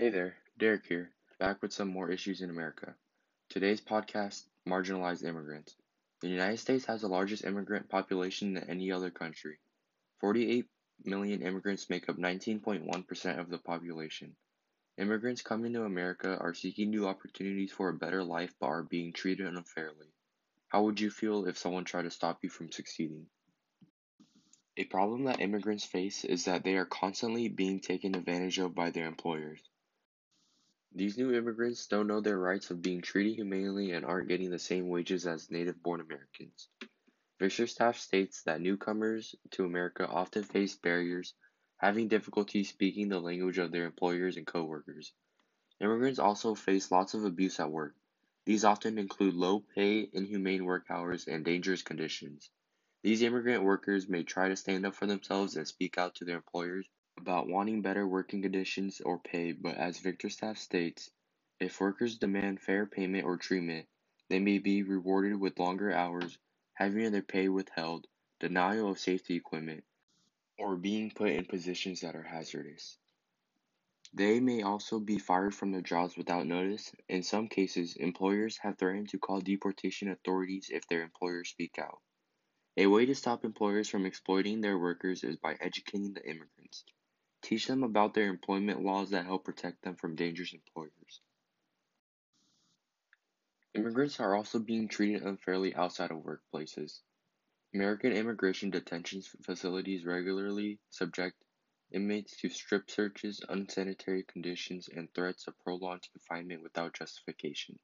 Hey there, Derek here, back with some more issues in America. Today's podcast Marginalized Immigrants. The United States has the largest immigrant population than any other country. 48 million immigrants make up 19.1% of the population. Immigrants coming to America are seeking new opportunities for a better life but are being treated unfairly. How would you feel if someone tried to stop you from succeeding? A problem that immigrants face is that they are constantly being taken advantage of by their employers. These new immigrants don't know their rights of being treated humanely and aren't getting the same wages as native born Americans. Victorstaff states that newcomers to America often face barriers, having difficulty speaking the language of their employers and coworkers. Immigrants also face lots of abuse at work. These often include low pay, inhumane work hours, and dangerous conditions. These immigrant workers may try to stand up for themselves and speak out to their employers about wanting better working conditions or pay, but as Victorstaff states, if workers demand fair payment or treatment, they may be rewarded with longer hours, having their pay withheld, denial of safety equipment, or being put in positions that are hazardous. They may also be fired from their jobs without notice. In some cases, employers have threatened to call deportation authorities if their employers speak out. A way to stop employers from exploiting their workers is by educating the immigrants. Teach them about their employment laws that help protect them from dangerous employers. Immigrants are also being treated unfairly outside of workplaces. American immigration detention facilities regularly subject inmates to strip searches, unsanitary conditions, and threats of prolonged confinement without justification.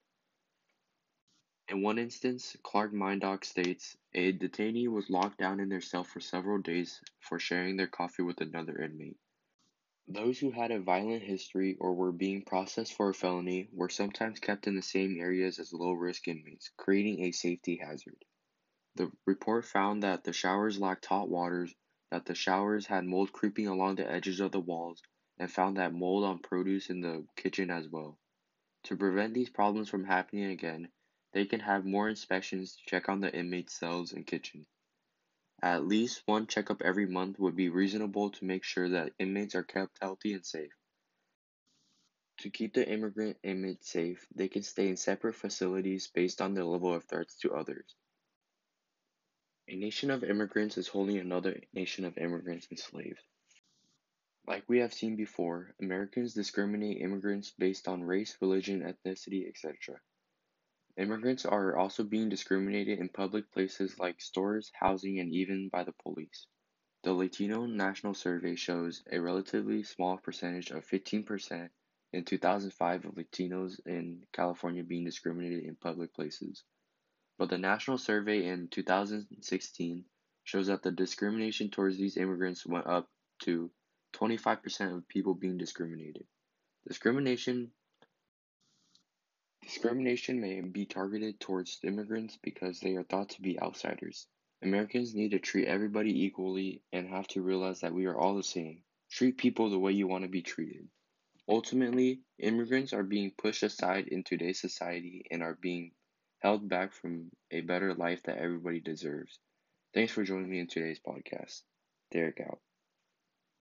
In one instance, Clark Mindock states, a detainee was locked down in their cell for several days for sharing their coffee with another inmate. Those who had a violent history or were being processed for a felony were sometimes kept in the same areas as low risk inmates, creating a safety hazard. The report found that the showers lacked hot waters, that the showers had mold creeping along the edges of the walls, and found that mold on produce in the kitchen as well. To prevent these problems from happening again, they can have more inspections to check on the inmates' cells and kitchen. At least one checkup every month would be reasonable to make sure that inmates are kept healthy and safe. To keep the immigrant inmates safe, they can stay in separate facilities based on their level of threats to others. A nation of immigrants is holding another nation of immigrants enslaved. Like we have seen before, Americans discriminate immigrants based on race, religion, ethnicity, etc. Immigrants are also being discriminated in public places like stores, housing, and even by the police. The Latino National Survey shows a relatively small percentage of 15% in 2005 of Latinos in California being discriminated in public places. But the National Survey in 2016 shows that the discrimination towards these immigrants went up to 25% of people being discriminated. Discrimination Discrimination may be targeted towards immigrants because they are thought to be outsiders. Americans need to treat everybody equally and have to realize that we are all the same. Treat people the way you want to be treated. Ultimately, immigrants are being pushed aside in today's society and are being held back from a better life that everybody deserves. Thanks for joining me in today's podcast. Derek out.